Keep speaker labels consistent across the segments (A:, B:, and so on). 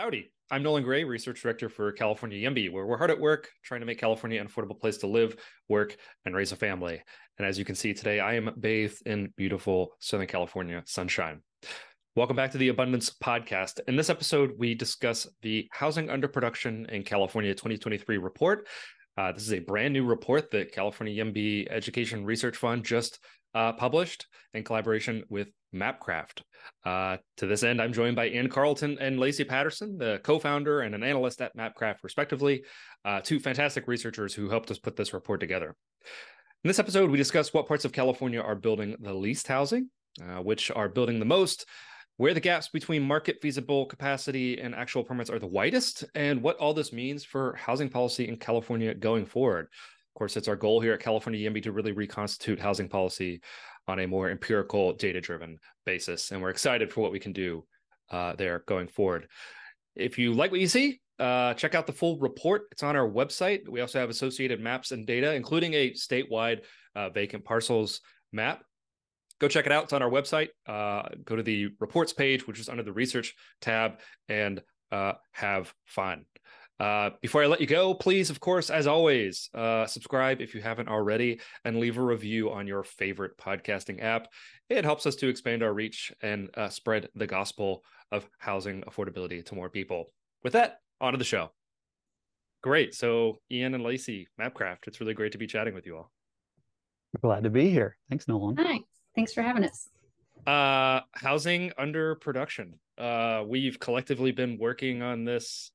A: Howdy, I'm Nolan Gray, Research Director for California YIMBY, where we're hard at work trying to make California an affordable place to live, work, and raise a family. And as you can see today, I am bathed in beautiful Southern California sunshine. Welcome back to the Abundance Podcast. In this episode, we discuss the Housing Underproduction in California 2023 report. Uh, this is a brand new report that California YIMBY Education Research Fund just uh, published in collaboration with Mapcraft. Uh, to this end, I'm joined by Ian Carlton and Lacy Patterson, the co-founder and an analyst at Mapcraft, respectively, uh, two fantastic researchers who helped us put this report together. In this episode, we discuss what parts of California are building the least housing, uh, which are building the most, where the gaps between market feasible capacity and actual permits are the widest, and what all this means for housing policy in California going forward. Of course, it's our goal here at California YIMBY to really reconstitute housing policy on a more empirical, data driven basis. And we're excited for what we can do uh, there going forward. If you like what you see, uh, check out the full report. It's on our website. We also have associated maps and data, including a statewide uh, vacant parcels map. Go check it out. It's on our website. Uh, go to the reports page, which is under the research tab, and uh, have fun. Uh, before I let you go, please, of course, as always, uh, subscribe if you haven't already and leave a review on your favorite podcasting app. It helps us to expand our reach and uh, spread the gospel of housing affordability to more people. With that, on to the show. Great. So, Ian and Lacy, Mapcraft, it's really great to be chatting with you all.
B: Glad to be here. Thanks, Nolan.
C: Hi. Thanks for having us.
A: Uh, housing under production. Uh, we've collectively been working on this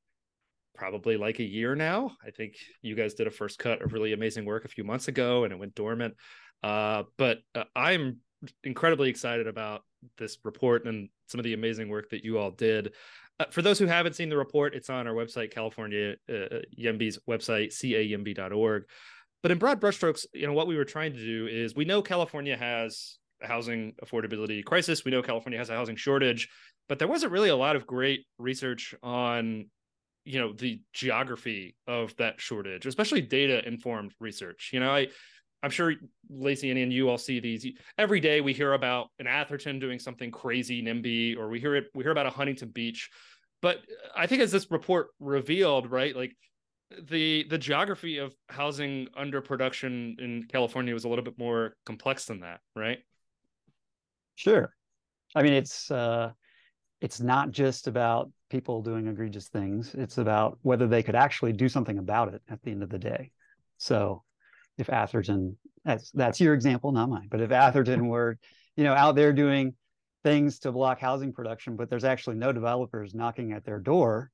A: probably like a year now. I think you guys did a first cut of really amazing work a few months ago and it went dormant. Uh, but uh, I'm incredibly excited about this report and some of the amazing work that you all did. Uh, for those who haven't seen the report, it's on our website, California uh, YIMBY's website, cayimby.org. But in broad brushstrokes, you know, what we were trying to do is we know California has housing affordability crisis. We know California has a housing shortage, but there wasn't really a lot of great research on you know the geography of that shortage especially data informed research. You know i i'm sure lacy and you all see these. Every day we hear about an atherton doing something crazy nimby or we hear it we hear about a huntington beach. But i think as this report revealed right like the the geography of housing under production in california was a little bit more complex than that right
B: sure i mean it's uh it's not just about people doing egregious things. It's about whether they could actually do something about it at the end of the day. So if Atherton, that's that's your example, not mine, but if Atherton were, you know, out there doing things to block housing production, but there's actually no developers knocking at their door,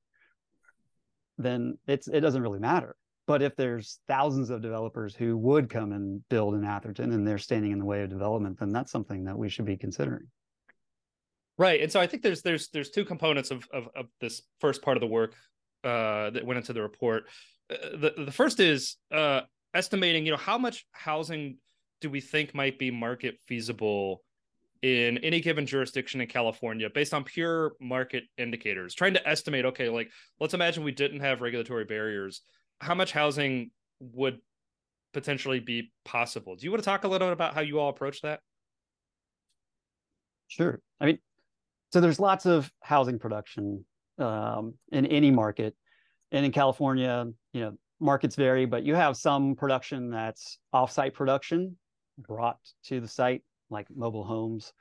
B: then it's it doesn't really matter. But if there's thousands of developers who would come and build in Atherton and they're standing in the way of development, then that's something that we should be considering.
A: Right, and so I think there's there's there's two components of of, of this first part of the work uh, that went into the report. Uh, the the first is uh, estimating, you know, how much housing do we think might be market feasible in any given jurisdiction in California based on pure market indicators, trying to estimate, okay, like let's imagine we didn't have regulatory barriers, how much housing would potentially be possible. Do you want to talk a little bit about how you all approach that?
B: Sure. I mean, so there's lots of housing production um, in any market, and in California, you know, markets vary, but you have some production that's offsite production brought to the site, like mobile homes.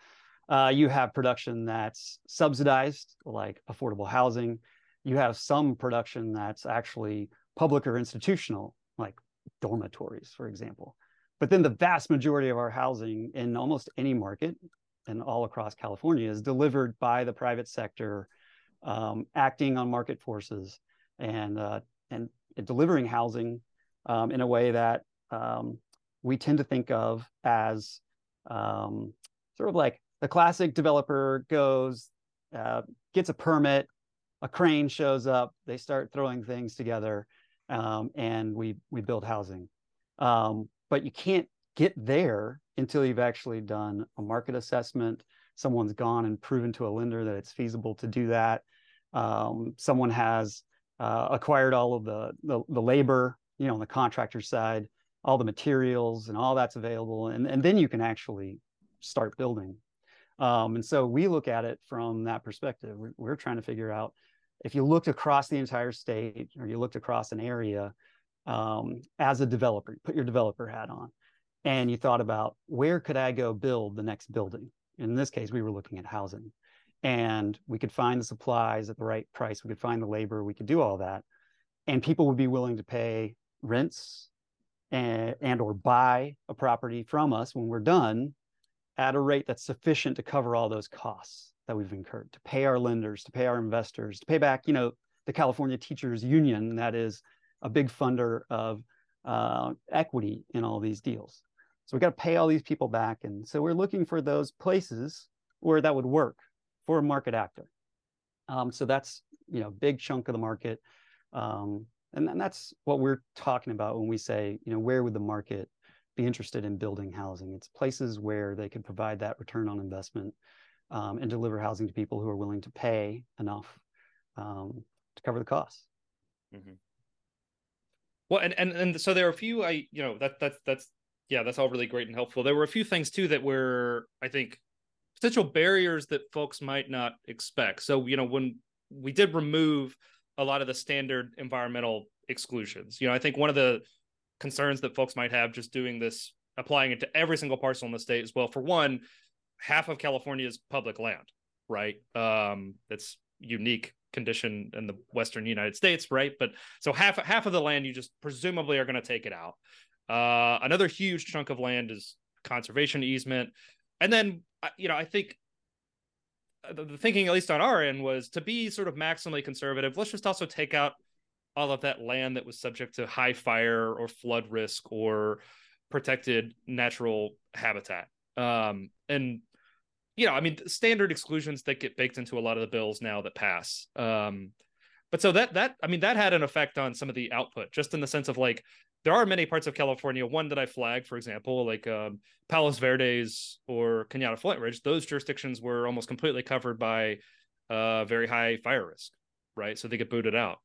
B: Uh, you have production that's subsidized, like affordable housing. You have some production that's actually public or institutional, like dormitories, for example. But then the vast majority of our housing in almost any market and all across California is delivered by the private sector, um, acting on market forces and uh, and delivering housing um, in a way that um, we tend to think of as um, sort of like the classic developer goes, uh, gets a permit, a crane shows up, they start throwing things together, um, and we we build housing. Um, but you can't get there until you've actually done a market assessment. Someone's gone and proven to a lender that it's feasible to do that. Um, someone has uh, acquired all of the, the, the labor, you know, on the contractor side, all the materials and all that's available, and and then you can actually start building. Um, and so we look at it from that perspective. We're, we're trying to figure out if you looked across the entire state or you looked across an area um, as a developer, you put your developer hat on, and you thought about where could I go build the next building? In this case, we were looking at housing, and we could find the supplies at the right price. We could find the labor. We could do all that, and people would be willing to pay rents and, and or buy a property from us when we're done at a rate that's sufficient to cover all those costs that we've incurred to pay our lenders to pay our investors to pay back you know the california teachers union that is a big funder of uh, equity in all these deals. So we got to pay all these people back and so we're looking for those places where that would work for a market actor. Um, so that's you know big chunk of the market. Um, and, and that's what we're talking about when we say you know where would the market be interested in building housing? It's places where they could provide that return on investment um, and deliver housing to people who are willing to pay enough um, to cover the costs
A: mm-hmm. well and, and and so there are a few i you know that that's that's yeah that's all really great and helpful there were a few things too that were i think potential barriers that folks might not expect so you know when we did remove a lot of the standard environmental exclusions. You know, I think one of the concerns that folks might have just doing this, applying it to every single parcel in the state as well. For one, half of California is public land, right? Um, it's unique condition in the western United States, right? But so half half of the land you just presumably are going to take it out. Uh, another huge chunk of land is conservation easement, and then you know I think the thinking, at least on our end, was to be sort of maximally conservative. Let's just also take out all of that land that was subject to high fire or flood risk or protected natural habitat. Um, and you know, I mean, standard exclusions that get baked into a lot of the bills now that pass. Um, but so that that I mean, that had an effect on some of the output, just in the sense of like there are many parts of California. One that I flagged, for example, like um, Palos Verdes or Cañada Flintridge, those jurisdictions were almost completely covered by uh, very high fire risk, right? So they get booted out.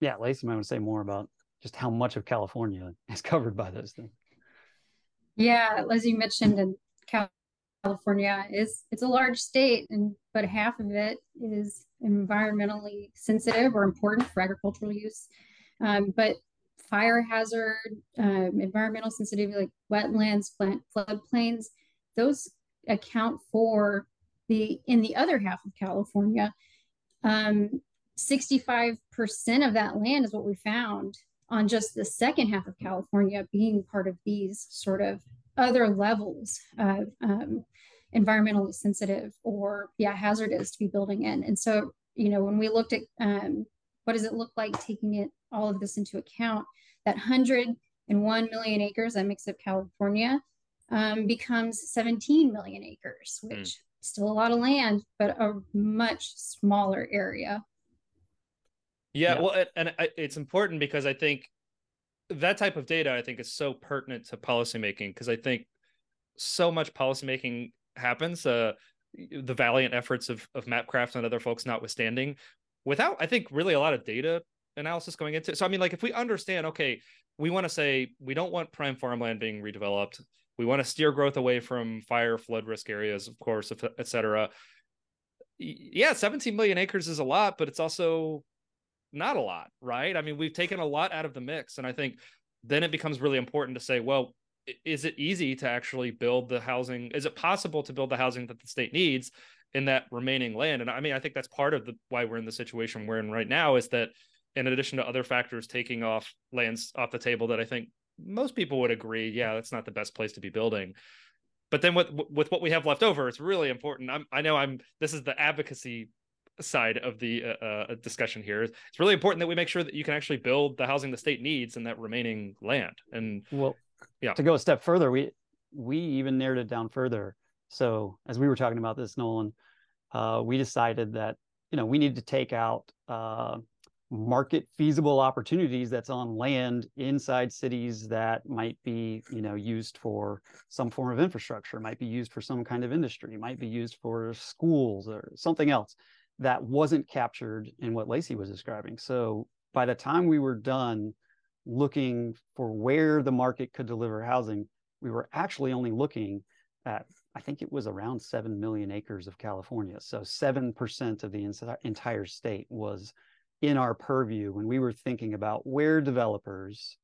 B: Yeah, Lacy might want to say more about just how much of California is covered by those things.
C: Yeah, as you mentioned, in California is it's a large state, and but half of it is environmentally sensitive or important for agricultural use. Um, but fire hazard, um, environmental sensitivity like wetlands, plant, floodplains, those account for the in the other half of California. Um, 65% of that land is what we found on just the second half of California being part of these sort of other levels of um, environmentally sensitive or yeah hazardous to be building in and so you know when we looked at um, what does it look like taking it all of this into account, that 101 million acres that makes up California um, becomes 17 million acres, hmm. which mm. still a lot of land, but a much smaller area.
A: Yeah, yeah. well, it, and it's important because I think that type of data I think is so pertinent to policymaking because I think so much policymaking happens. Uh, the valiant efforts of of Mapcraft and other folks notwithstanding, without I think really a lot of data analysis going into it. So I mean, like if we understand, okay, we want to say we don't want prime farmland being redeveloped. We want to steer growth away from fire, flood risk areas, of course, et cetera. Yeah, 17 million acres is a lot, but it's also not a lot, right? I mean, we've taken a lot out of the mix. And I think then it becomes really important to say, well, is it easy to actually build the housing? Is it possible to build the housing that the state needs in that remaining land? And I mean, I think that's part of the why we're in the situation we're in right now is that in addition to other factors taking off lands off the table that I think most people would agree, yeah, that's not the best place to be building. But then with with what we have left over, it's really important. I'm, I know I'm. This is the advocacy side of the uh, uh, discussion here. It's really important that we make sure that you can actually build the housing the state needs in that remaining land. And
B: well, yeah, to go a step further, we we even narrowed it down further. So as we were talking about this, Nolan, uh, we decided that you know we need to take out uh, market feasible opportunities that's on land inside cities that might be you know used for some form of infrastructure might be used for some kind of industry might be used for schools or something else that wasn't captured in what lacy was describing so by the time we were done looking for where the market could deliver housing we were actually only looking at I think it was around 7 million acres of California. So 7% of the entire state was in our purview when we were thinking about where developers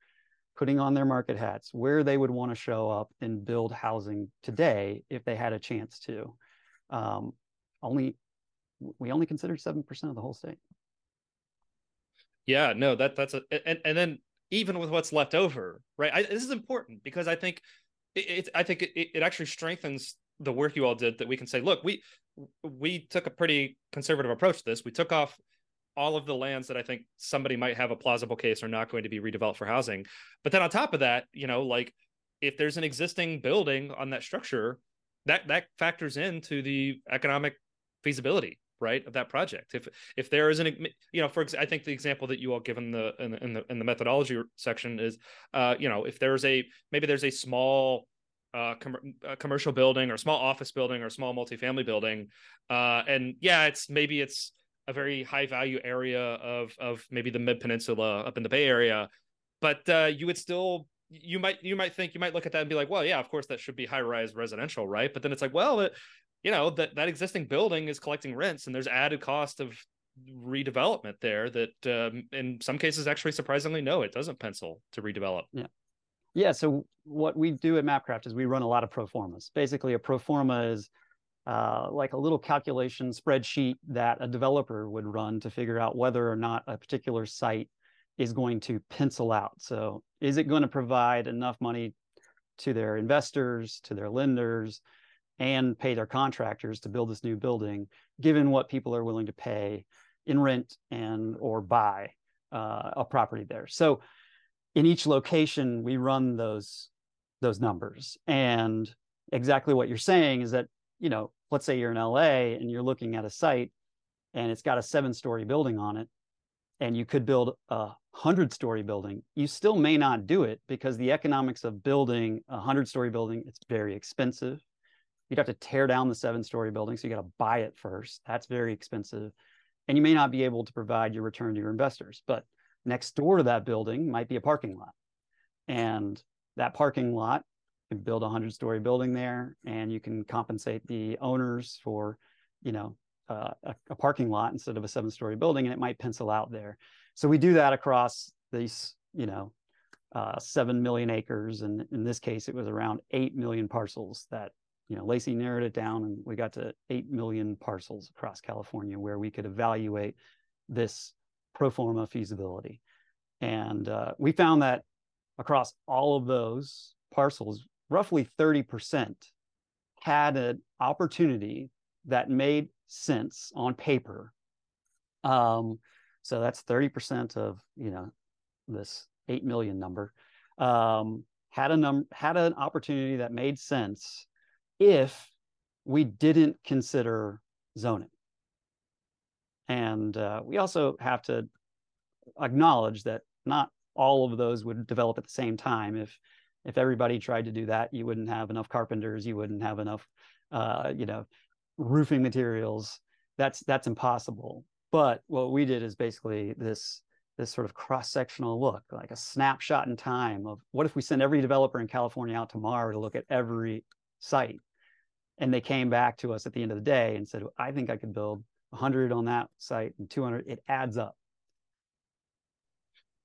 B: putting on their market hats, where they would want to show up and build housing today if they had a chance to. Um, only we only considered 7% of the whole state.
A: Yeah, no, that that's a and, and then even with what's left over, right? I, this is important because I think it, it I think it, it actually strengthens the work you all did that we can say, look, we we took a pretty conservative approach to this. We took off all of the lands that I think somebody might have a plausible case are not going to be redeveloped for housing. But then on top of that, you know, like if there's an existing building on that structure, that that factors into the economic feasibility right of that project. If if there is an you know for i think the example that you all give in the in in the, in the methodology section is uh you know if there's a maybe there's a small uh, com- a commercial building or small office building or small multifamily building uh and yeah it's maybe it's a very high value area of of maybe the mid peninsula up in the bay area but uh you would still you might you might think you might look at that and be like well yeah of course that should be high rise residential right? But then it's like well it, you know that that existing building is collecting rents and there's added cost of redevelopment there that um, in some cases actually surprisingly no it doesn't pencil to redevelop.
B: Yeah. Yeah so what we do at mapcraft is we run a lot of pro formas. Basically a pro forma is uh, like a little calculation spreadsheet that a developer would run to figure out whether or not a particular site is going to pencil out. So is it going to provide enough money to their investors to their lenders and pay their contractors to build this new building, given what people are willing to pay in rent and or buy uh, a property there. So in each location, we run those those numbers. And exactly what you're saying is that, you know, let's say you're in LA and you're looking at a site and it's got a seven story building on it, and you could build a hundred story building, you still may not do it because the economics of building a hundred story building, it's very expensive you'd have to tear down the seven story building. So you got to buy it first. That's very expensive. And you may not be able to provide your return to your investors. But next door to that building might be a parking lot. And that parking lot, you can build a hundred story building there and you can compensate the owners for, you know, uh, a, a, parking lot instead of a seven story building and it might pencil out there. So we do that across these, you know, uh, 7 million acres. And in this case, it was around 8 million parcels that you know, Lacy narrowed it down and we got to 8 million parcels across California where we could evaluate this pro forma feasibility. And uh, we found that across all of those parcels, roughly 30% had an opportunity that made sense on paper. Um, so that's 30% of, you know, this 8 million number. Um, had a num had an opportunity that made sense if we didn't consider zoning. And uh, we also have to acknowledge that not all of those would develop at the same time. If if everybody tried to do that, you wouldn't have enough carpenters, you wouldn't have enough, uh, you know, roofing materials. That's that's impossible. But what we did is basically this this sort of cross sectional look, like a snapshot in time of what if we send every developer in California out tomorrow to look at every site and they came back to us at the end of the day and said i think i could build 100 on that site and 200 it adds up.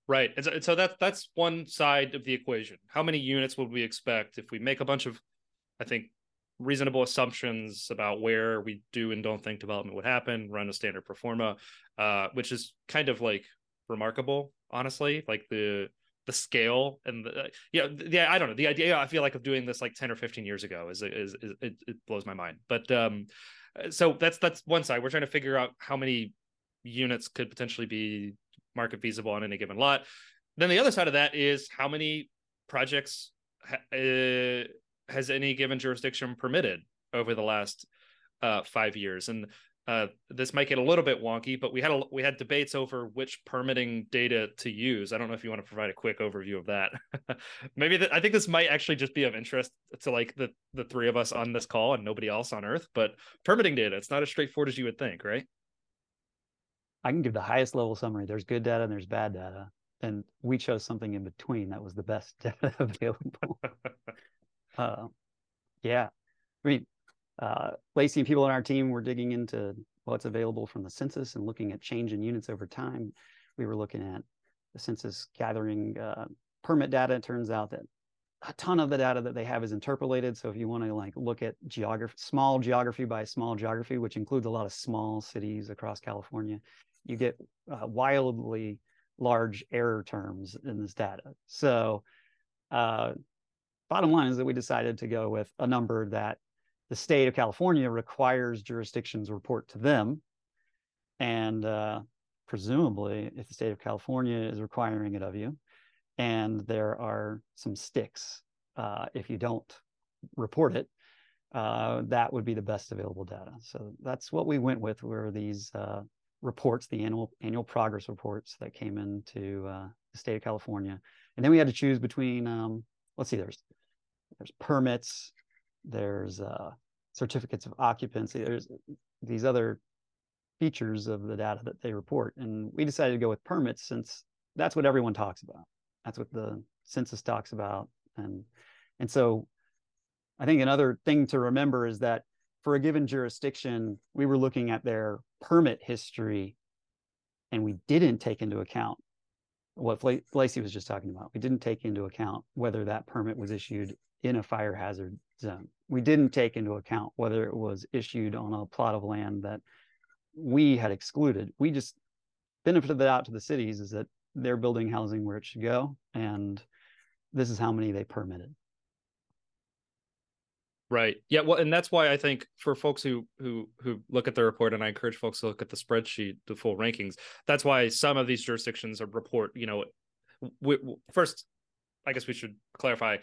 A: Right. And so, that's that's one side of the equation. How many units would we expect if we make a bunch of i think reasonable assumptions about where we do and don't think development would happen run a standard pro forma, uh, which is kind of like remarkable honestly. Like the the scale and the yeah yeah I don't know. The idea I feel like of doing this like 10 or 15 years ago is is, is it, it blows my mind. But um so that's that's one side. We're trying to figure out how many units could potentially be market feasible on any given lot. Then the other side of that is how many projects uh, has any given jurisdiction permitted over the last uh, five years? And uh, this might get a little bit wonky, but we had a, we had debates over which permitting data to use. I don't know if you want to provide a quick overview of that. Maybe I think this might actually just be of interest to like the the three of us on this call and nobody else on Earth. But permitting data, it's not as straightforward as you would think, right?
B: I can give the highest level summary. There's good data and there's bad data, and we chose something in between that was the best data available. uh, yeah, I mean, uh, Lacy and people on our team were digging into what's available from the census and looking at change in units over time. We were looking at the census gathering uh, permit data. It turns out that a ton of the data that they have is interpolated. So if you want to like look at geography, small geography by small geography, which includes a lot of small cities across California, you get uh, wildly large error terms in this data. So uh, bottom line is that we decided to go with a number that the state of California requires jurisdictions report to them. And uh, presumably, if the state of California is requiring it of you, and there are some sticks uh, if you don't report it, uh, that would be the best available data. So that's what we went with were these uh, reports, the annual annual progress reports that came into uh, the state of California, and then we had to choose between um, let's see, there's there's permits, there's uh, certificates of occupancy, there's these other features of the data that they report, and we decided to go with permits since that's what everyone talks about. That's what the census talks about, and and so I think another thing to remember is that for a given jurisdiction, we were looking at their permit history, and we didn't take into account what Lacy was just talking about. We didn't take into account whether that permit was issued in a fire hazard zone. We didn't take into account whether it was issued on a plot of land that we had excluded. We just benefited that out to the cities is that they're building housing where it should go, and this is how many they permitted.
A: Right. Yeah. Well, and that's why I think for folks who who who look at the report, and I encourage folks to look at the spreadsheet, the full rankings. That's why some of these jurisdictions are report. You know, we, first, I guess we should clarify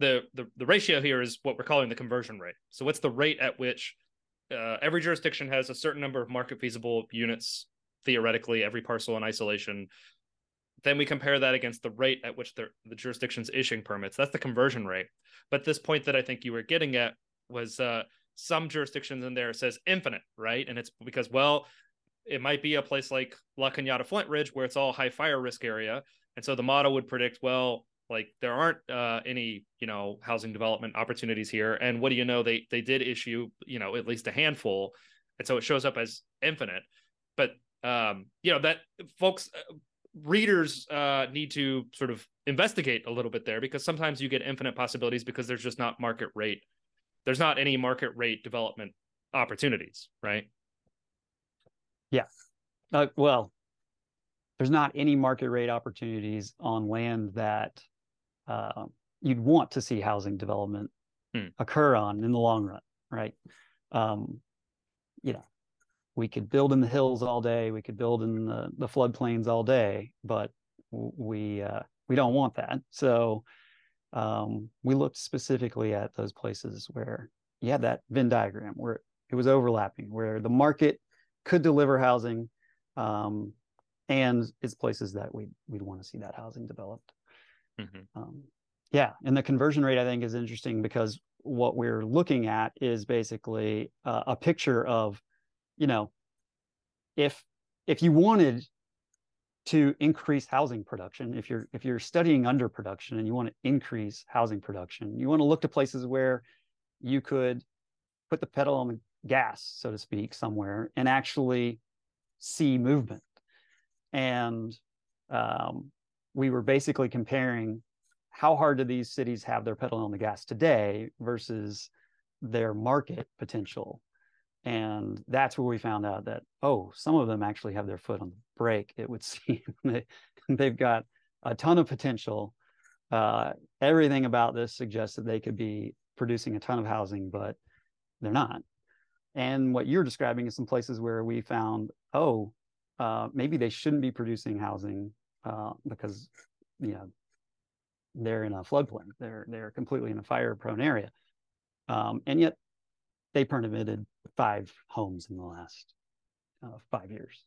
A: the, the the ratio here is what we're calling the conversion rate. So, what's the rate at which uh, every jurisdiction has a certain number of market feasible units theoretically every parcel in isolation then we compare that against the rate at which the, the jurisdiction's issuing permits. That's the conversion rate. But this point that I think you were getting at was uh, some jurisdictions in there says infinite, right? And it's because, well, it might be a place like La Cañada Flintridge where it's all high fire risk area. And so the model would predict, well, like there aren't uh, any, you know, housing development opportunities here. And what do you know? They they did issue, you know, at least a handful. And so it shows up as infinite. But um, you know, that folks readers uh, need to sort of investigate a little bit there because sometimes you get infinite possibilities because there's just not market rate. There's not any market rate development opportunities, right?
B: Yeah. Uh, well, there's not any market rate opportunities on land that uh, you'd want to see housing development hmm. occur on in the long run, right? Um, you know, we could build in the hills all day we could build in the, the floodplains all day but we uh, we don't want that so um, we looked specifically at those places where you had that venn diagram where it was overlapping where the market could deliver housing um, and it's places that we we'd want to see that housing developed mm-hmm. um, yeah and the conversion rate i think is interesting because what we're looking at is basically uh, a picture of you know, if if you wanted to increase housing production, if you're if you're studying underproduction and you want to increase housing production, you want to look to places where you could put the pedal on the gas, so to speak, somewhere and actually see movement. And um, we were basically comparing how hard do these cities have their pedal on the gas today versus their market potential. And that's where we found out that oh some of them actually have their foot on the brake it would seem. They, they've got a ton of potential. Uh, everything about this suggests that they could be producing a ton of housing but they're not. And what you're describing is some places where we found oh uh, maybe they shouldn't be producing housing uh, because you know they're in a floodplain they're they're completely in a fire prone area um, and yet they permitted five homes in the last uh, five years.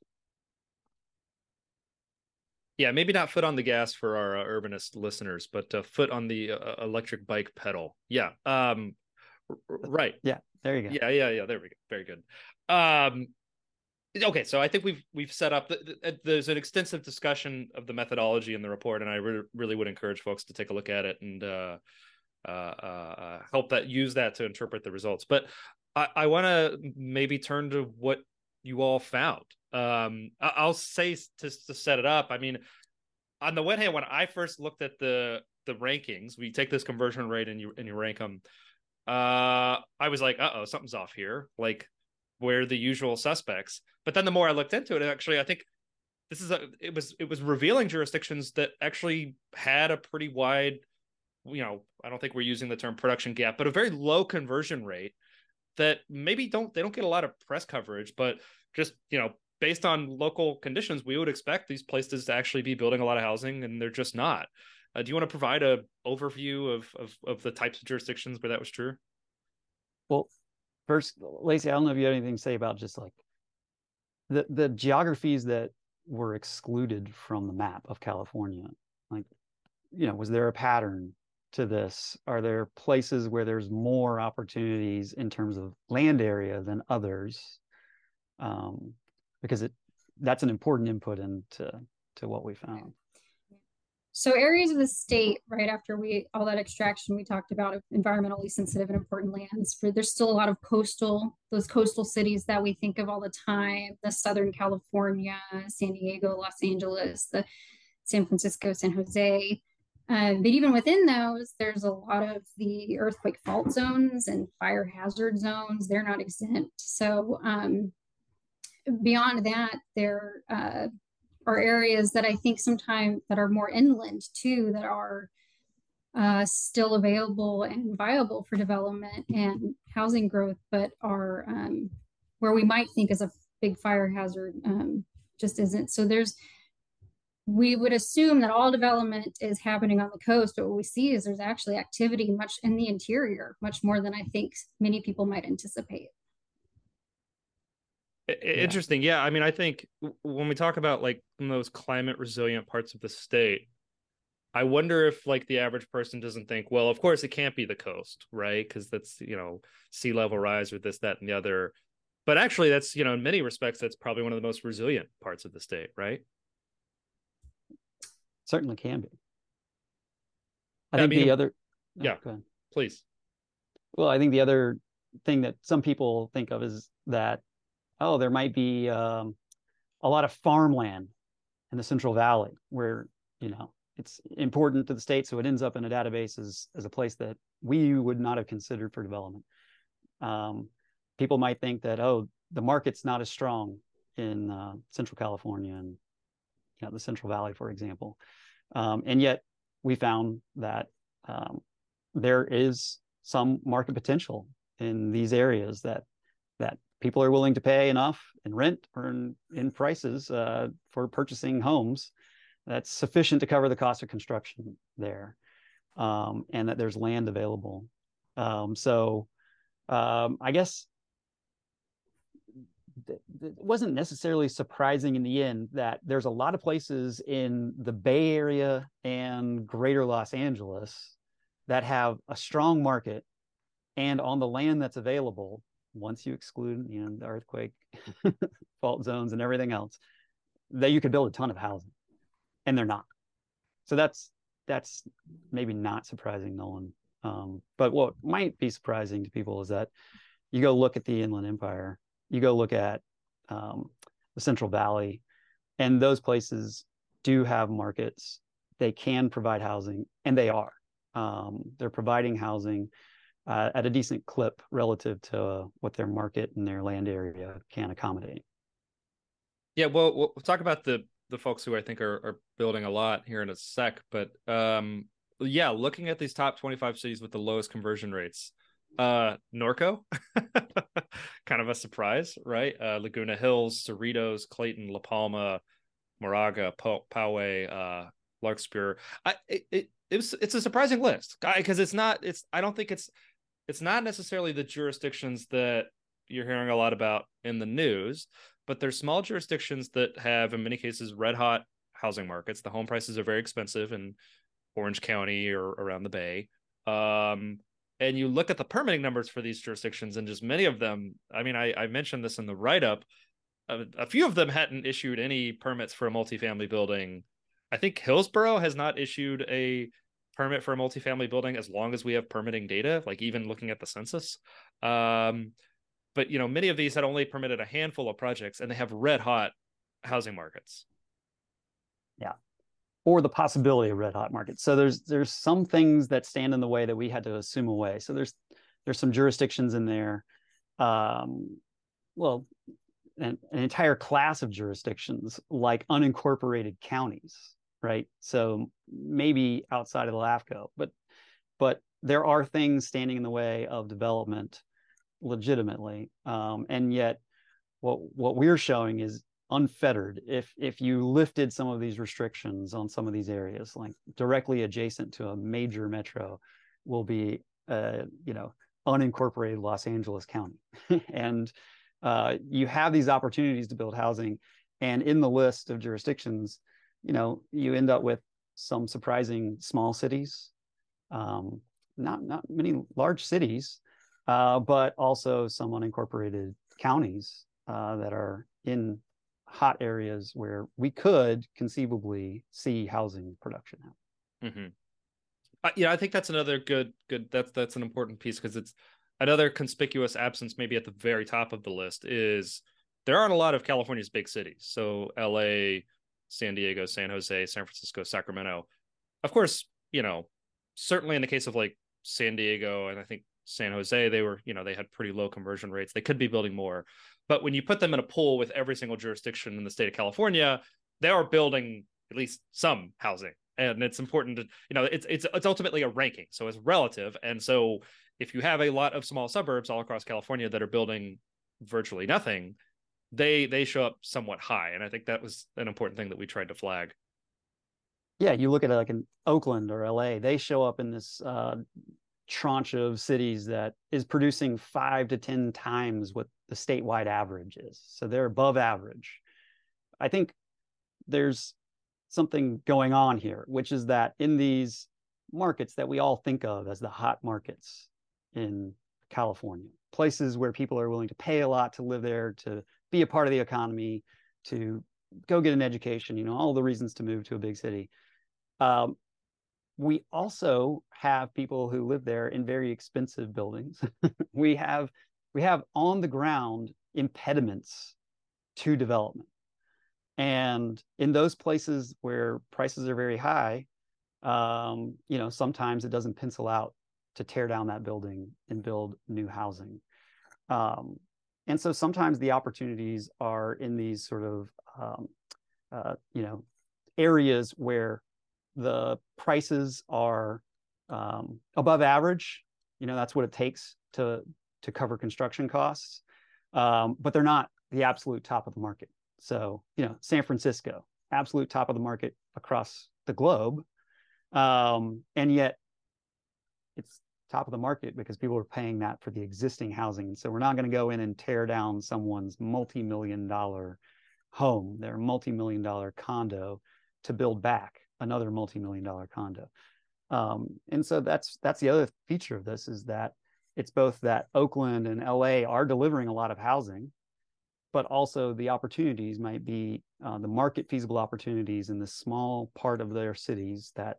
A: Yeah, maybe not foot on the gas for our uh, urbanist listeners, but uh, foot on the uh, electric bike pedal. Yeah. Um, right.
B: Yeah. There you go.
A: Yeah. Yeah. Yeah. There we go. Very good. Um, okay so i think we've we've set up the, the, there's an extensive discussion of the methodology in the report and i re- really would encourage folks to take a look at it and uh, uh, uh, help that use that to interpret the results but I, I want to maybe turn to what you all found. Um, I, will say to, to set it up. I mean, on the one hand, when I first looked at the the rankings, we take this conversion rate and you and you rank them. Uh, I was like, uh oh, something's off here. Like, where the usual suspects. But then the more I looked into it, actually, I think this is a it was it was revealing jurisdictions that actually had a pretty wide, you know, I don't think we're using the term production gap, but a very low conversion rate that maybe don't they don't get a lot of press coverage, but just you know based on local conditions, we would expect these places to actually be building a lot of housing, and they're just not. Uh, do you want to provide a overview of, of of the types of jurisdictions where that was true?
B: Well, first, Lacy, I don't know if you have anything to say about just like the the geographies that were excluded from the map of California. Like, you know, was there a pattern to this? Are there places where there's more opportunities in terms of land area than others? Um, because it that's an important input into to what we found.
C: So areas of the state, right after we all that extraction we talked about environmentally sensitive and important lands, for there's still a lot of coastal, those coastal cities that we think of all the time, the Southern California, San Diego, Los Angeles, the San Francisco, San Jose. Uh, but even within those, there's a lot of the earthquake fault zones and fire hazard zones. They're not exempt. So um, beyond that, there uh, are areas that I think sometimes that are more inland too, that are uh, still available and viable for development and housing growth, but are um, where we might think as a big fire hazard um, just isn't. So there's, we would assume that all development is happening on the coast, but what we see is there's actually activity much in the interior, much more than I think many people might anticipate.
A: Interesting. Yeah. I mean, I think when we talk about like those climate resilient parts of the state, I wonder if like the average person doesn't think, well, of course it can't be the coast, right? Because that's, you know, sea level rise or this, that, and the other. But actually, that's, you know, in many respects, that's probably one of the most resilient parts of the state, right?
B: Certainly can be. I think I mean, the other.
A: Oh, yeah. Please.
B: Well, I think the other thing that some people think of is that oh, there might be um, a lot of farmland in the Central Valley where, you know, it's important to the state. So it ends up in a database as, as a place that we would not have considered for development. Um, people might think that, oh, the market's not as strong in uh, Central California and you know, the Central Valley, for example. Um, and yet we found that um, there is some market potential in these areas that that people are willing to pay enough in rent or in, in prices uh, for purchasing homes that's sufficient to cover the cost of construction there um, and that there's land available. Um, so um, i guess it wasn't necessarily surprising in the end that there's a lot of places in the bay area and greater los angeles that have a strong market and on the land that's available once you exclude you know the earthquake fault zones and everything else that you could build a ton of housing and they're not. So that's that's maybe not surprising nolan. Um, but what might be surprising to people is that you go look at the inland empire you go look at um, the central valley and those places do have markets. They can provide housing and they are. Um, they're providing housing uh, at a decent clip relative to uh, what their market and their land area can accommodate.
A: Yeah, well, we'll talk about the the folks who I think are, are building a lot here in a sec, but um, yeah, looking at these top 25 cities with the lowest conversion rates, uh, Norco, kind of a surprise, right? Uh, Laguna Hills, Cerritos, Clayton, La Palma, Moraga, Poway, uh, Larkspur. I, it, it, it's, it's a surprising list because it's not, it's, I don't think it's, it's not necessarily the jurisdictions that you're hearing a lot about in the news, but there's small jurisdictions that have, in many cases, red hot housing markets. The home prices are very expensive in Orange County or around the Bay. Um, and you look at the permitting numbers for these jurisdictions, and just many of them. I mean, I, I mentioned this in the write up. A, a few of them hadn't issued any permits for a multifamily building. I think Hillsborough has not issued a permit for a multifamily building as long as we have permitting data, like even looking at the census. Um, but you know, many of these had only permitted a handful of projects, and they have red hot housing markets.
B: Yeah, or the possibility of red hot markets. So there's there's some things that stand in the way that we had to assume away. So there's there's some jurisdictions in there. Um, well, an, an entire class of jurisdictions like unincorporated counties, right? So maybe outside of the LAFCO, but but there are things standing in the way of development legitimately um, and yet what what we're showing is unfettered if if you lifted some of these restrictions on some of these areas like directly adjacent to a major metro will be uh, you know unincorporated los angeles county and uh, you have these opportunities to build housing and in the list of jurisdictions you know you end up with some surprising small cities um, not not many large cities uh, but also some unincorporated counties uh, that are in hot areas where we could conceivably see housing production
A: mm-hmm. uh, yeah i think that's another good good that's that's an important piece because it's another conspicuous absence maybe at the very top of the list is there aren't a lot of california's big cities so la san diego san jose san francisco sacramento of course you know certainly in the case of like san diego and i think San Jose, they were, you know, they had pretty low conversion rates. They could be building more. But when you put them in a pool with every single jurisdiction in the state of California, they are building at least some housing. And it's important to, you know, it's it's it's ultimately a ranking. So it's relative. And so if you have a lot of small suburbs all across California that are building virtually nothing, they they show up somewhat high. And I think that was an important thing that we tried to flag
B: yeah, you look at it like in Oakland or LA, they show up in this uh, tranche of cities that is producing five to 10 times what the statewide average is. So they're above average. I think there's something going on here, which is that in these markets that we all think of as the hot markets in California, places where people are willing to pay a lot to live there, to be a part of the economy, to go get an education, you know, all the reasons to move to a big city. Um, we also have people who live there in very expensive buildings. we have we have on the ground impediments to development. And in those places where prices are very high, um, you know, sometimes it doesn't pencil out to tear down that building and build new housing. Um, and so sometimes the opportunities are in these sort of, um, uh, you know, areas where the prices are um, above average. You know, that's what it takes to to cover construction costs, um, but they're not the absolute top of the market. So, you know, San Francisco, absolute top of the market across the globe, um, and yet it's top of the market because people are paying that for the existing housing. So we're not going to go in and tear down someone's multi-million dollar home, their multi-million dollar condo to build back another multi-million dollar condo. Um, and so that's that's the other feature of this is that it's both that Oakland and LA are delivering a lot of housing, but also the opportunities might be uh, the market feasible opportunities in the small part of their cities that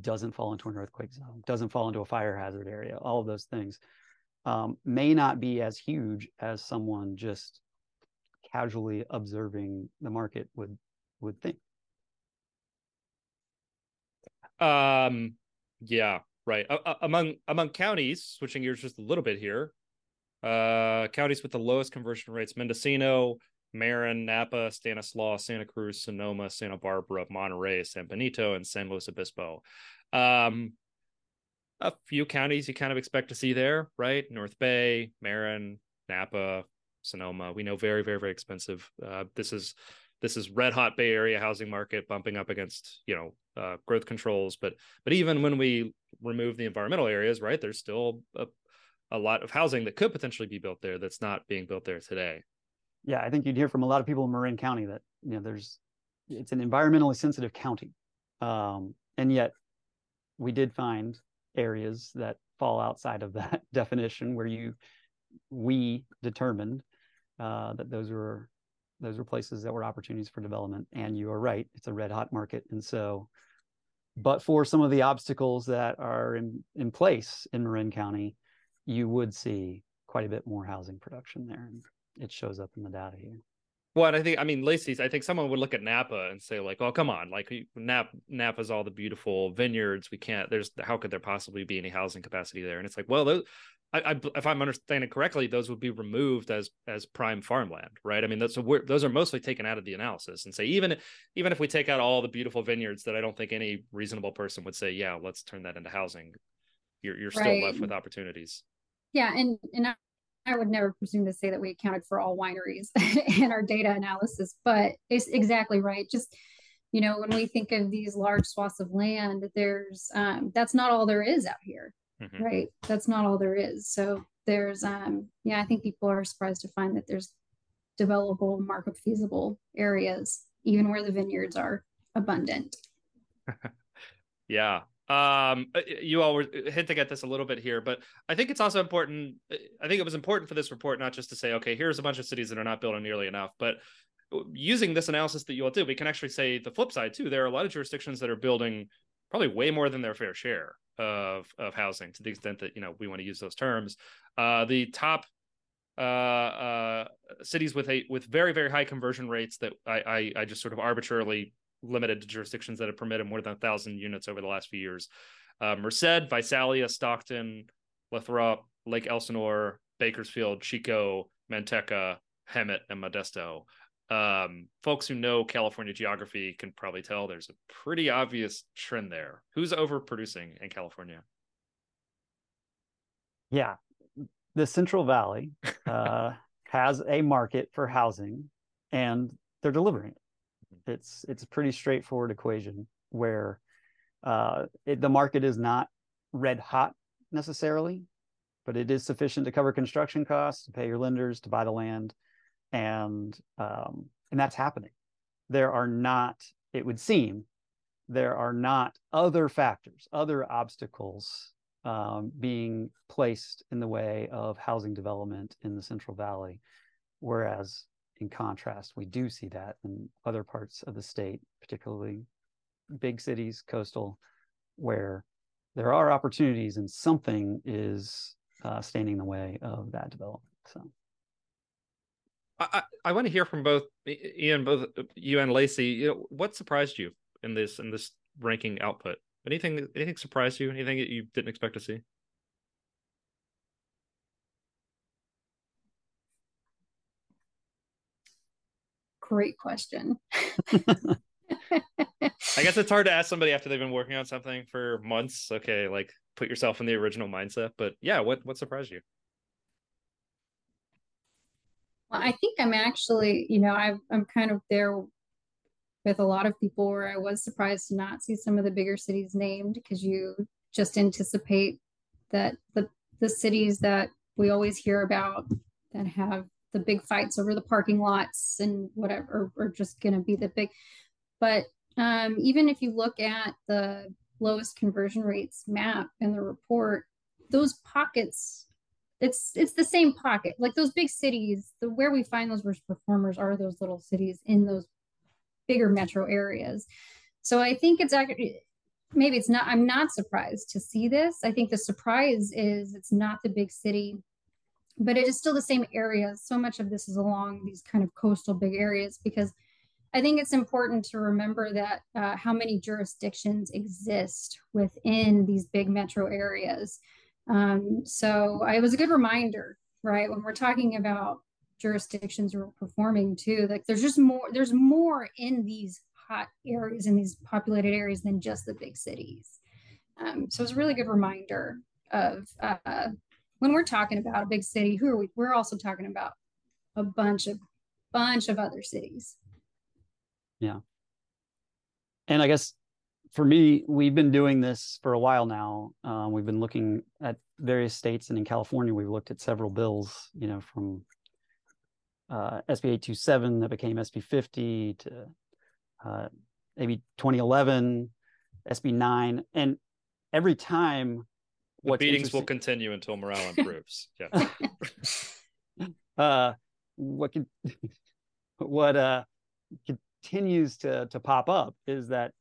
B: doesn't fall into an earthquake zone, doesn't fall into a fire hazard area, all of those things um, may not be as huge as someone just casually observing the market would would think.
A: Um, yeah, right. Uh, among among counties, switching gears just a little bit here, uh, counties with the lowest conversion rates: Mendocino, Marin, Napa, Stanislaus, Santa Cruz, Sonoma, Santa Barbara, Monterey, San Benito, and San Luis Obispo. Um, a few counties you kind of expect to see there, right? North Bay, Marin, Napa, Sonoma. We know very, very, very expensive. Uh, this is this is red hot Bay Area housing market bumping up against you know uh, growth controls. But but even when we remove the environmental areas, right, there's still a, a lot of housing that could potentially be built there that's not being built there today.
B: Yeah, I think you'd hear from a lot of people in Marin County that you know there's it's an environmentally sensitive county, um, and yet we did find areas that fall outside of that definition where you we determined uh, that those were those were places that were opportunities for development. And you are right, it's a red hot market. And so, but for some of the obstacles that are in, in place in Marin County, you would see quite a bit more housing production there, it shows up in the data here.
A: Well, I think I mean Lacy's. I think someone would look at Napa and say like, "Oh, come on! Like Napa, Napa's all the beautiful vineyards. We can't. There's how could there possibly be any housing capacity there?" And it's like, well, those, I, I, if I'm understanding correctly, those would be removed as as prime farmland, right? I mean, that's so those are mostly taken out of the analysis, and say even even if we take out all the beautiful vineyards, that I don't think any reasonable person would say, yeah, let's turn that into housing. You're you're right. still left with opportunities.
C: Yeah, and and I, would never presume to say that we accounted for all wineries in our data analysis, but it's exactly right. Just you know, when we think of these large swaths of land, there's um, that's not all there is out here mm-hmm. right? That's not all there is. So there's, um, yeah, I think people are surprised to find that there's developable, market feasible areas, even where the vineyards are abundant.
A: yeah. Um, uh, you all were hinting at this a little bit here, but I think it's also important. I think it was important for this report not just to say, okay, here's a bunch of cities that are not building nearly enough, but using this analysis that you all did, we can actually say the flip side too. There are a lot of jurisdictions that are building probably way more than their fair share of of housing to the extent that you know we want to use those terms. Uh, the top uh, uh, cities with a with very very high conversion rates that I, I, I just sort of arbitrarily limited to jurisdictions that have permitted more than a thousand units over the last few years. Uh, Merced, Visalia, Stockton, Lathrop, Lake Elsinore, Bakersfield, Chico, Manteca, Hemet, and Modesto um, folks who know California geography can probably tell there's a pretty obvious trend there. Who's overproducing in California?
B: Yeah, the Central Valley uh, has a market for housing, and they're delivering it. It's it's a pretty straightforward equation where uh, it, the market is not red hot necessarily, but it is sufficient to cover construction costs, to pay your lenders, to buy the land, and um, and that's happening. There are not, it would seem, there are not other factors, other obstacles um, being placed in the way of housing development in the Central Valley, whereas in contrast, we do see that in other parts of the state, particularly big cities, coastal, where there are opportunities and something is uh, standing in the way of that development. So.
A: I, I want to hear from both Ian, both you and Lacy. You know, what surprised you in this in this ranking output? Anything anything surprised you? Anything that you didn't expect to see?
C: Great question.
A: I guess it's hard to ask somebody after they've been working on something for months. Okay, like put yourself in the original mindset. But yeah, what what surprised you?
C: Well, I think I'm actually, you know, i am kind of there with a lot of people where I was surprised to not see some of the bigger cities named because you just anticipate that the the cities that we always hear about that have the big fights over the parking lots and whatever are just going to be the big. But um, even if you look at the lowest conversion rates map in the report, those pockets it's it's the same pocket. Like those big cities the where we find those worst performers are those little cities in those bigger metro areas. So i think it's actually maybe it's not i'm not surprised to see this. I think the surprise is it's not the big city but it is still the same areas so much of this is along these kind of coastal big areas because i think it's important to remember that uh, how many jurisdictions exist within these big metro areas um, so it was a good reminder, right? When we're talking about jurisdictions we're performing too, like there's just more, there's more in these hot areas, in these populated areas than just the big cities. Um, so it's a really good reminder of uh, when we're talking about a big city, who are we? We're also talking about a bunch of bunch of other cities.
B: Yeah. And I guess for me, we've been doing this for a while now. Um, we've been looking at various states, and in California, we've looked at several bills. You know, from uh, SB 827 that became SB 50 to uh, AB 2011, SB 9, and every time,
A: what beatings will continue until morale improves. yeah.
B: uh, what can what uh continues to to pop up is that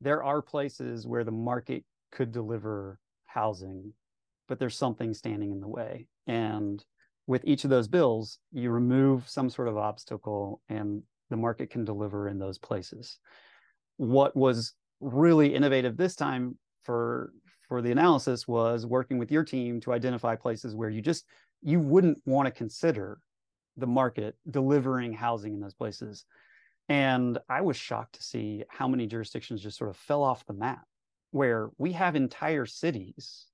B: there are places where the market could deliver housing, but there's something standing in the way. And with each of those bills, you remove some sort of obstacle and the market can deliver in those places. What was really innovative this time for for the analysis was working with your team to identify places where you just you wouldn't want to consider the market delivering housing in those places. And I was shocked to see how many jurisdictions just sort of fell off the map, where we have entire cities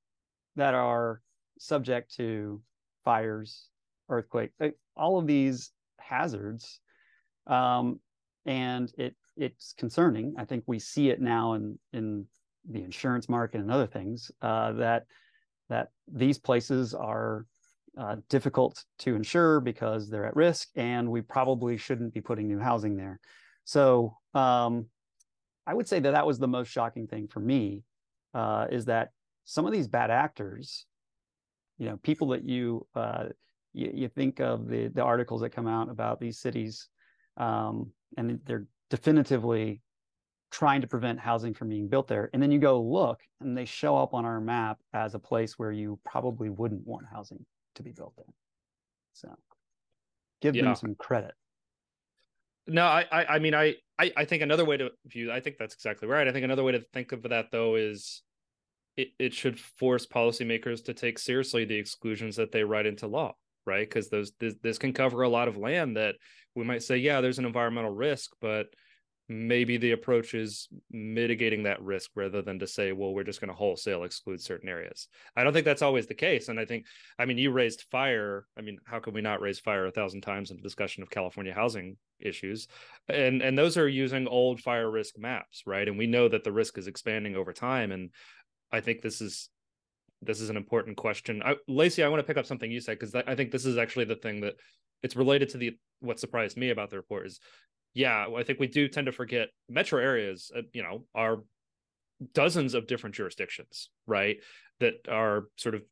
B: that are subject to fires, earthquake, all of these hazards. Um, and it it's concerning. I think we see it now in in the insurance market and other things uh, that that these places are uh, difficult to insure because they're at risk, and we probably shouldn't be putting new housing there. So um, I would say that that was the most shocking thing for me uh, is that some of these bad actors, you know, people that you uh, you, you, think of the the articles that come out about these cities, um, and they're definitively trying to prevent housing from being built there. And then you go look, and they show up on our map as a place where you probably wouldn't want housing to be built there. So give yeah. them some credit.
A: No, I, I, I mean, I, I, I think another way to view, I think that's exactly right. I think another way to think of that though is it, it should force policymakers to take seriously the exclusions that they write into law, right? Because those this, this can cover a lot of land that we might say, yeah, there's an environmental risk, but maybe the approach is mitigating that risk rather than to say well we're just going to wholesale exclude certain areas. I don't think that's always the case and i think i mean you raised fire. I mean how can we not raise fire a thousand times in the discussion of california housing issues? And and those are using old fire risk maps right? And we know that the risk is expanding over time and i think this is this is an important question. I, lacy i want to pick up something you said because i think this is actually the thing that it's related to the what surprised me about the report is yeah, I think we do tend to forget metro areas, uh, you know, are dozens of different jurisdictions, right? That are sort of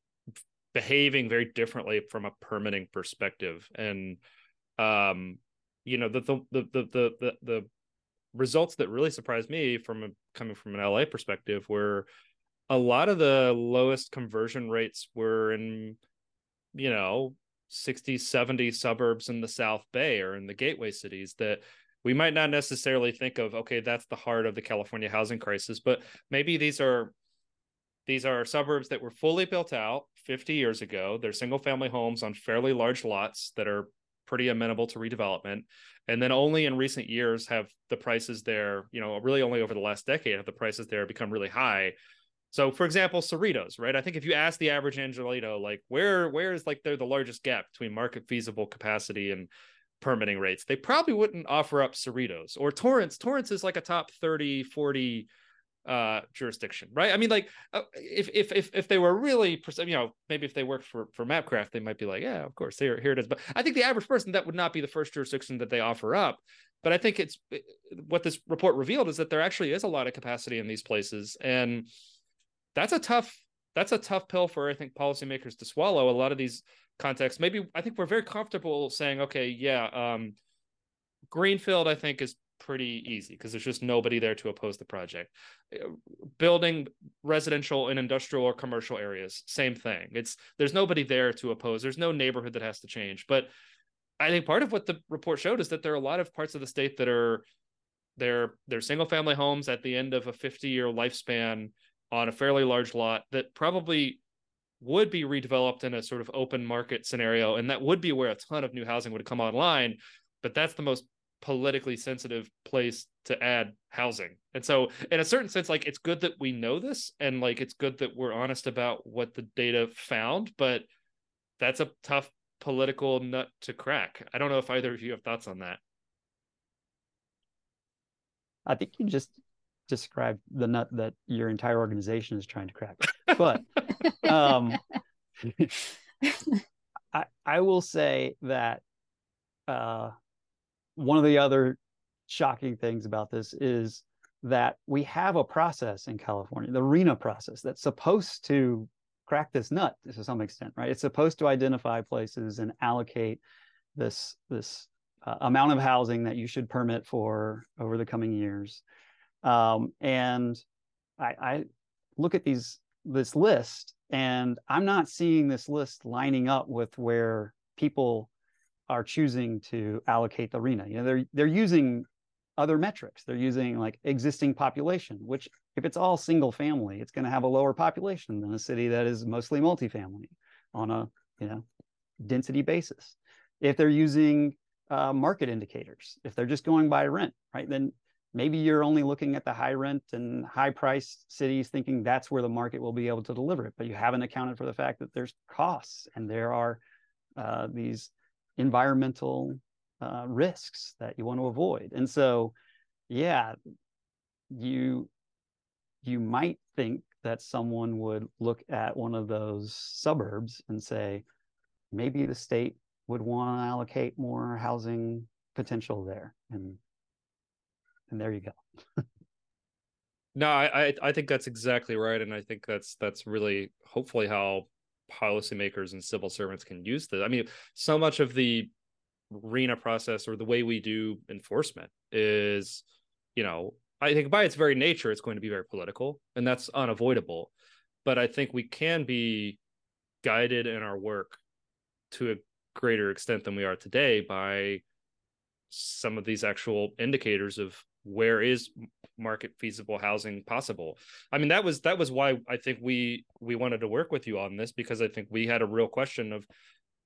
A: behaving very differently from a permitting perspective. And, um, you know, the, the, the, the, the, the results that really surprised me from a, coming from an LA perspective were a lot of the lowest conversion rates were in, you know, 60, 70 suburbs in the South Bay or in the gateway cities that we might not necessarily think of okay that's the heart of the california housing crisis but maybe these are these are suburbs that were fully built out 50 years ago. They're single family homes on fairly large lots that are pretty amenable to redevelopment. And then only in recent years have the prices there you know really only over the last decade have the prices there become really high. So for example cerritos right? I think if you ask the average Angeleno like where where is like they're the largest gap between market feasible capacity and permitting rates, they probably wouldn't offer up Cerritos or Torrance. Torrance is like a top 30, 40 uh jurisdiction right? I mean like uh, if if if if they were really you know maybe if they worked for for mapcraft they might be like yeah of course here here it is. But i think the average person that would not be the first jurisdiction that they offer up. But i think it's what this report revealed is that there actually is a lot of capacity in these places and that's a tough that's a tough pill for i think policymakers to swallow. A lot of these context, maybe I think we're very comfortable saying, okay, yeah, um, Greenfield, I think is pretty easy because there's just nobody there to oppose the project. Building residential and industrial or commercial areas, same thing. It's there's nobody there to oppose. There's no neighborhood that has to change. But I think part of what the report showed is that there are a lot of parts of the state that are they're they're single family homes at the end of a 50 year lifespan on a fairly large lot that probably would be redeveloped in a sort of open market scenario and that would be where a ton of new housing would come online but that's the most politically sensitive place to add housing. And so in a certain sense like it's good that we know this and like it's good that we're honest about what the data found but that's a tough political nut to crack. I don't know if either of you have thoughts on that.
B: I think you just described the nut that your entire organization is trying to crack but um, I, I will say that uh, one of the other shocking things about this is that we have a process in California, the RHNA process, that's supposed to crack this nut to some extent, right? It's supposed to identify places and allocate this this uh, amount of housing that you should permit for over the coming years. Um, and I, I look at these this list and i'm not seeing this list lining up with where people are choosing to allocate the RHNA. You know, they're they're using other metrics. They're using like existing population, which if it's all single family, it's going to have a lower population than a city that is mostly multifamily on a you know density basis. If they're using uh, market indicators, if they're just going by rent, right, then maybe you're only looking at the high rent and high price cities thinking that's where the market will be able to deliver it but you haven't accounted for the fact that there's costs and there are uh, these environmental uh, risks that you want to avoid. And so yeah you you might think that someone would look at one of those suburbs and say maybe the state would want to allocate more housing potential there. And and there you go.
A: no, I, I think that's exactly right, and I think that's that's really hopefully how policymakers and civil servants can use this. I mean, so much of the RHNA process or the way we do enforcement is, you know, I think by its very nature, it's going to be very political, and that's unavoidable. But I think we can be guided in our work to a greater extent than we are today by some of these actual indicators of where is market feasible housing possible? I mean that was that was why i think we we wanted to work with you on this because i think we had a real question of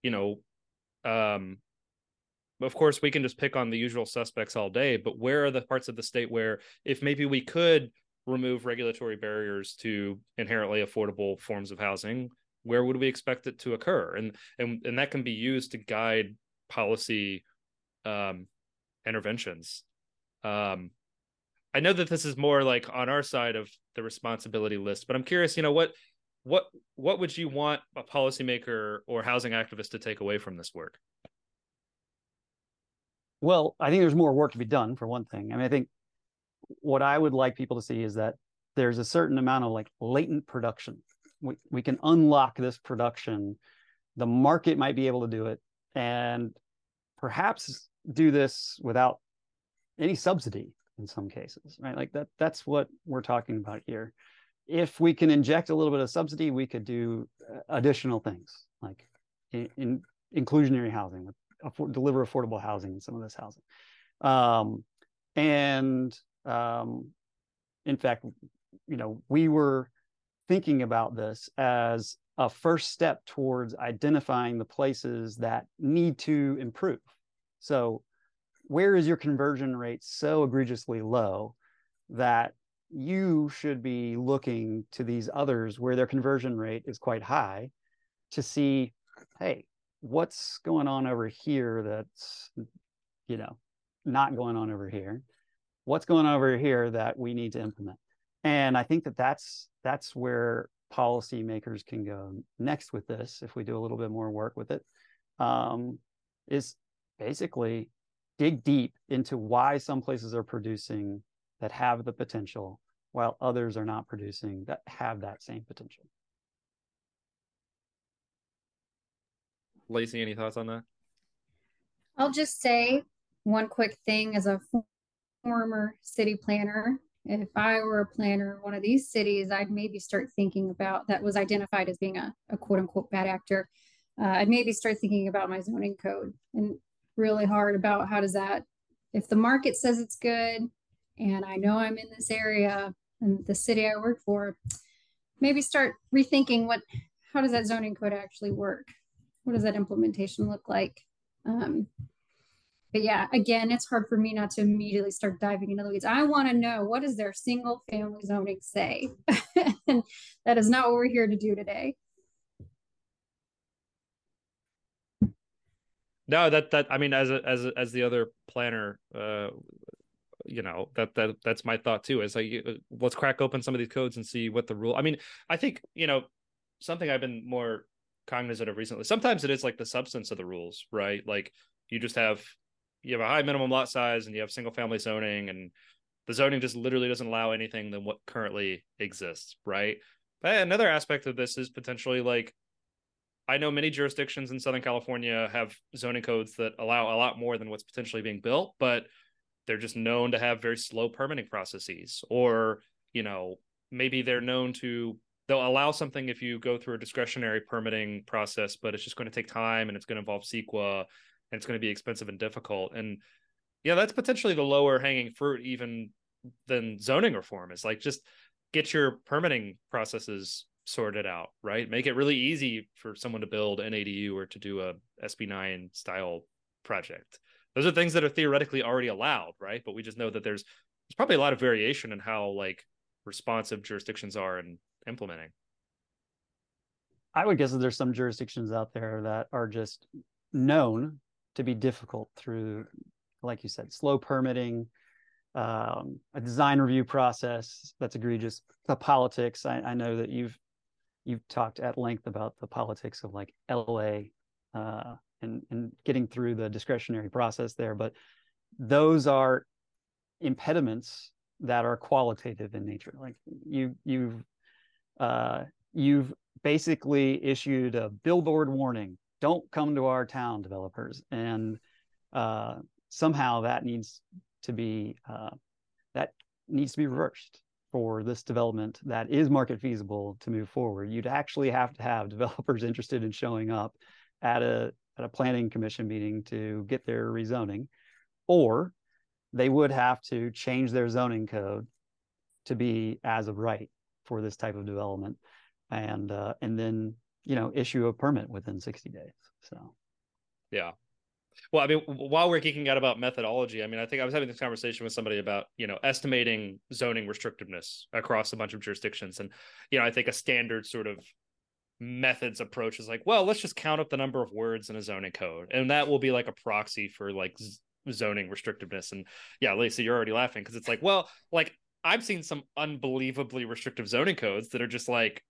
A: you know um of course we can just pick on the usual suspects all day but where are the parts of the state where if maybe we could remove regulatory barriers to inherently affordable forms of housing where would we expect it to occur? And and and that can be used to guide policy um interventions um, I know that this is more like on our side of the responsibility list, but I'm curious, you know, what what what would you want a policymaker or housing activist to take away from this work?
B: Well, I think there's more work to be done for one thing. I mean, I think what I would like people to see is that there's a certain amount of like latent production. We we can unlock this production. The market might be able to do it and perhaps do this without any subsidy in some cases, right? Like that that's what we're talking about here. If we can inject a little bit of subsidy, we could do uh, additional things like in, in inclusionary housing, afford, deliver affordable housing in some of this housing. Um, and um, in fact, you know, we were thinking about this as a first step towards identifying the places that need to improve. So where is your conversion rate so egregiously low that you should be looking to these others where their conversion rate is quite high to see hey what's going on over here that's you know not going on over here? What's going on over here that we need to implement? And i think that that's that's where policymakers can go next with this if we do a little bit more work with it um, is basically dig deep into why some places are producing that have the potential while others are not producing that have that same potential.
A: Lacy, any thoughts on that?
C: I'll just say one quick thing as a former city planner. If I were a planner in one of these cities, I'd maybe start thinking about that was identified as being a, a quote unquote bad actor. Uh, I'd maybe start thinking about my zoning code and really hard about how does that, if the market says it's good and I know I'm in this area and the city I work for, maybe start rethinking what, how does that zoning code actually work? What does that implementation look like? Um, but yeah, again, it's hard for me not to immediately start diving into the weeds. I want to know what does their single family zoning say? and that is not what we're here to do today.
A: No that that i mean as a, as a, as the other planner uh you know that that that's my thought too is like let's crack open some of these codes and see what the rule i mean i think you know something i've been more cognizant of recently sometimes it is like the substance of the rules right? Like you just have you have a high minimum lot size and you have single family zoning and the zoning just literally doesn't allow anything than what currently exists right? But another aspect of this is potentially like I know many jurisdictions in Southern California have zoning codes that allow a lot more than what's potentially being built, but they're just known to have very slow permitting processes, or you know, maybe they're known to they'll allow something if you go through a discretionary permitting process, but it's just going to take time and it's going to involve CEQA and it's going to be expensive and difficult. And yeah, that's potentially the lower hanging fruit even than zoning reform is like just get your permitting processes sorted out, right? Make it really easy for someone to build an ADU or to do a SB9 style project. Those are things that are theoretically already allowed, right? But we just know that there's there's probably a lot of variation in how like responsive jurisdictions are in implementing.
B: I would guess that there's some jurisdictions out there that are just known to be difficult through, like you said, slow permitting, um, a design review process that's egregious. The politics. I, I, know that you've you've talked at length about the politics of like LA uh, and and getting through the discretionary process there, but those are impediments that are qualitative in nature. Like you you've uh, you've basically issued a billboard warning: don't come to our town, developers, and uh, somehow that needs to be uh, that needs to be reversed for this development that is market feasible to move forward. You'd actually have to have developers interested in showing up at a at a planning commission meeting to get their rezoning, or they would have to change their zoning code to be as of right for this type of development, and uh, and then you know issue a permit within 60 days. So,
A: yeah. Well, I mean, while we're geeking out about methodology, I mean, I think I was having this conversation with somebody about, you know, estimating zoning restrictiveness across a bunch of jurisdictions. And, you know, I think a standard sort of methods approach is like, well, let's just count up the number of words in a zoning code, and that will be like a proxy for like z- zoning restrictiveness. And yeah, Lacy, you're already laughing because it's like, well, like I've seen some unbelievably restrictive zoning codes that are just like,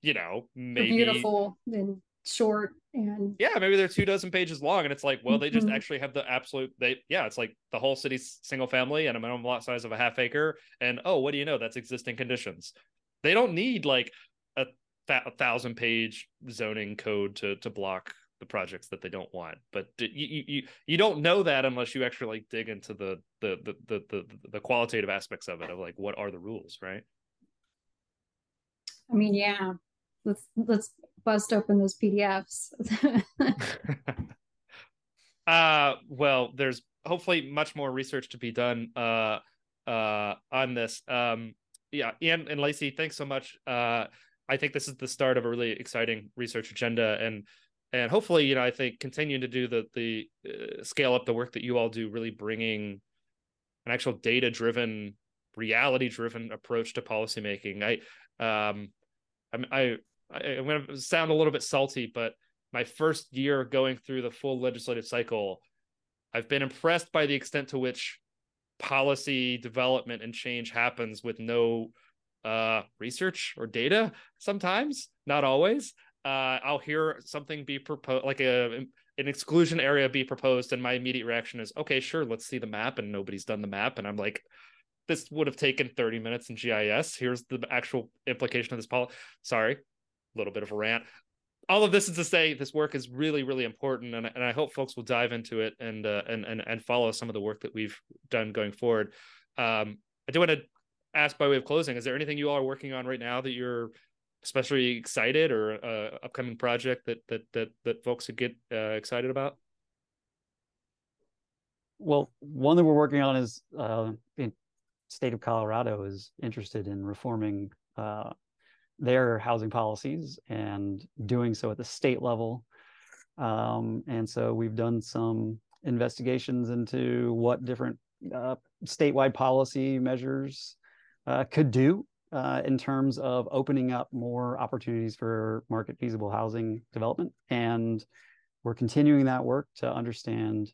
A: you know, maybe
C: beautiful and short and
A: yeah maybe they're two dozen pages long and it's like well they just mm-hmm. actually have the absolute they yeah it's like the whole city's single family and a minimum lot size of a half acre and oh what do you know? That's existing conditions. They don't need like a a thousand page zoning code to to block the projects that they don't want but you you you don't know that unless you actually like dig into the the the the the, the qualitative aspects of it of like what are the rules right?
C: I mean yeah let's let's bust open those pdfs
A: uh well there's hopefully much more research to be done uh uh on this. Um yeah ian and lacy thanks so much. Uh I think this is the start of a really exciting research agenda, and and hopefully, you know, I think continuing to do the the uh, scale up the work that you all do, really bringing an actual data driven, reality driven approach to policymaking. I um, I'm I, I I'm going to sound a little bit salty, but my first year going through the full legislative cycle, I've been impressed by the extent to which policy development and change happens with no uh, research or data sometimes, not always. Uh, I'll hear something be proposed, like a an exclusion area be proposed, and my immediate reaction is, okay, sure, let's see the map, and nobody's done the map, and I'm like, this would have taken 30 minutes in GIS. Here's the actual implication of this policy. Sorry, a little bit of a rant. All of this is to say this work is really, really important, and, and I hope folks will dive into it and uh, and and and follow some of the work that we've done going forward. Um, I do want to ask by way of closing, is there anything you all are working on right now that you're especially excited or uh, upcoming project that that that that folks could get uh, excited about?
B: Well, one that we're working on is uh, in state of Colorado is interested in reforming uh, their housing policies and doing so at the state level. Um, and so we've done some investigations into what different uh, statewide policy measures uh, could do uh, in terms of opening up more opportunities for market feasible housing development. And we're continuing that work to understand,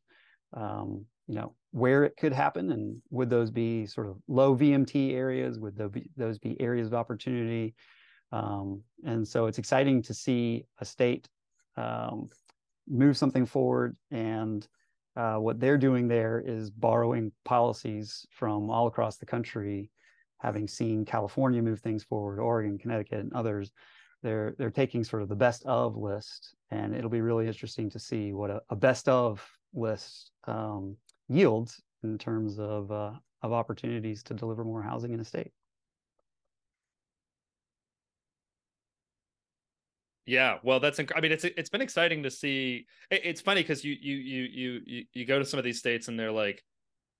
B: um, you know, where it could happen and would those be sort of low VMT areas? Would those be, those be areas of opportunity? Um, and so it's exciting to see a state um, move something forward and uh, what they're doing there is borrowing policies from all across the country having seen California move things forward, Oregon, Connecticut, and others, they're they're taking sort of the best of list, and it'll be really interesting to see what a, a best of list um, yields in terms of uh, of opportunities to deliver more housing in a state.
A: Yeah, well, that's. Inc- I mean, it's it's been exciting to see. It, it's funny because you, you you you you go to some of these states and they're like,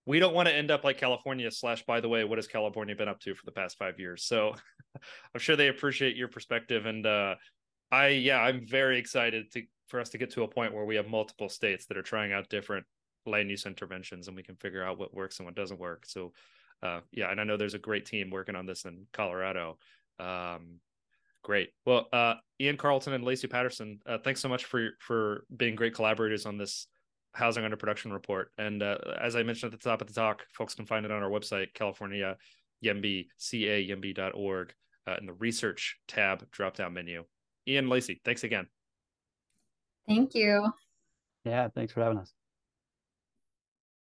A: we don't want to end up like California. Slash, by the way, what has California been up to for the past five years? So, I'm sure they appreciate your perspective, and uh, I yeah, I'm very excited to for us to get to a point where we have multiple states that are trying out different land use interventions, and we can figure out what works and what doesn't work. So, uh, yeah, and I know there's a great team working on this in Colorado. Um, Great. Well, uh, Ian Carlton and Lacy Patterson, uh, thanks so much for for being great collaborators on this housing under production report. And uh, as I mentioned at the top of the talk, folks can find it on our website, California YIMBY, ca uh, in the research tab drop down menu. Ian Lacy, thanks again.
C: Thank you.
B: Yeah, thanks for having us.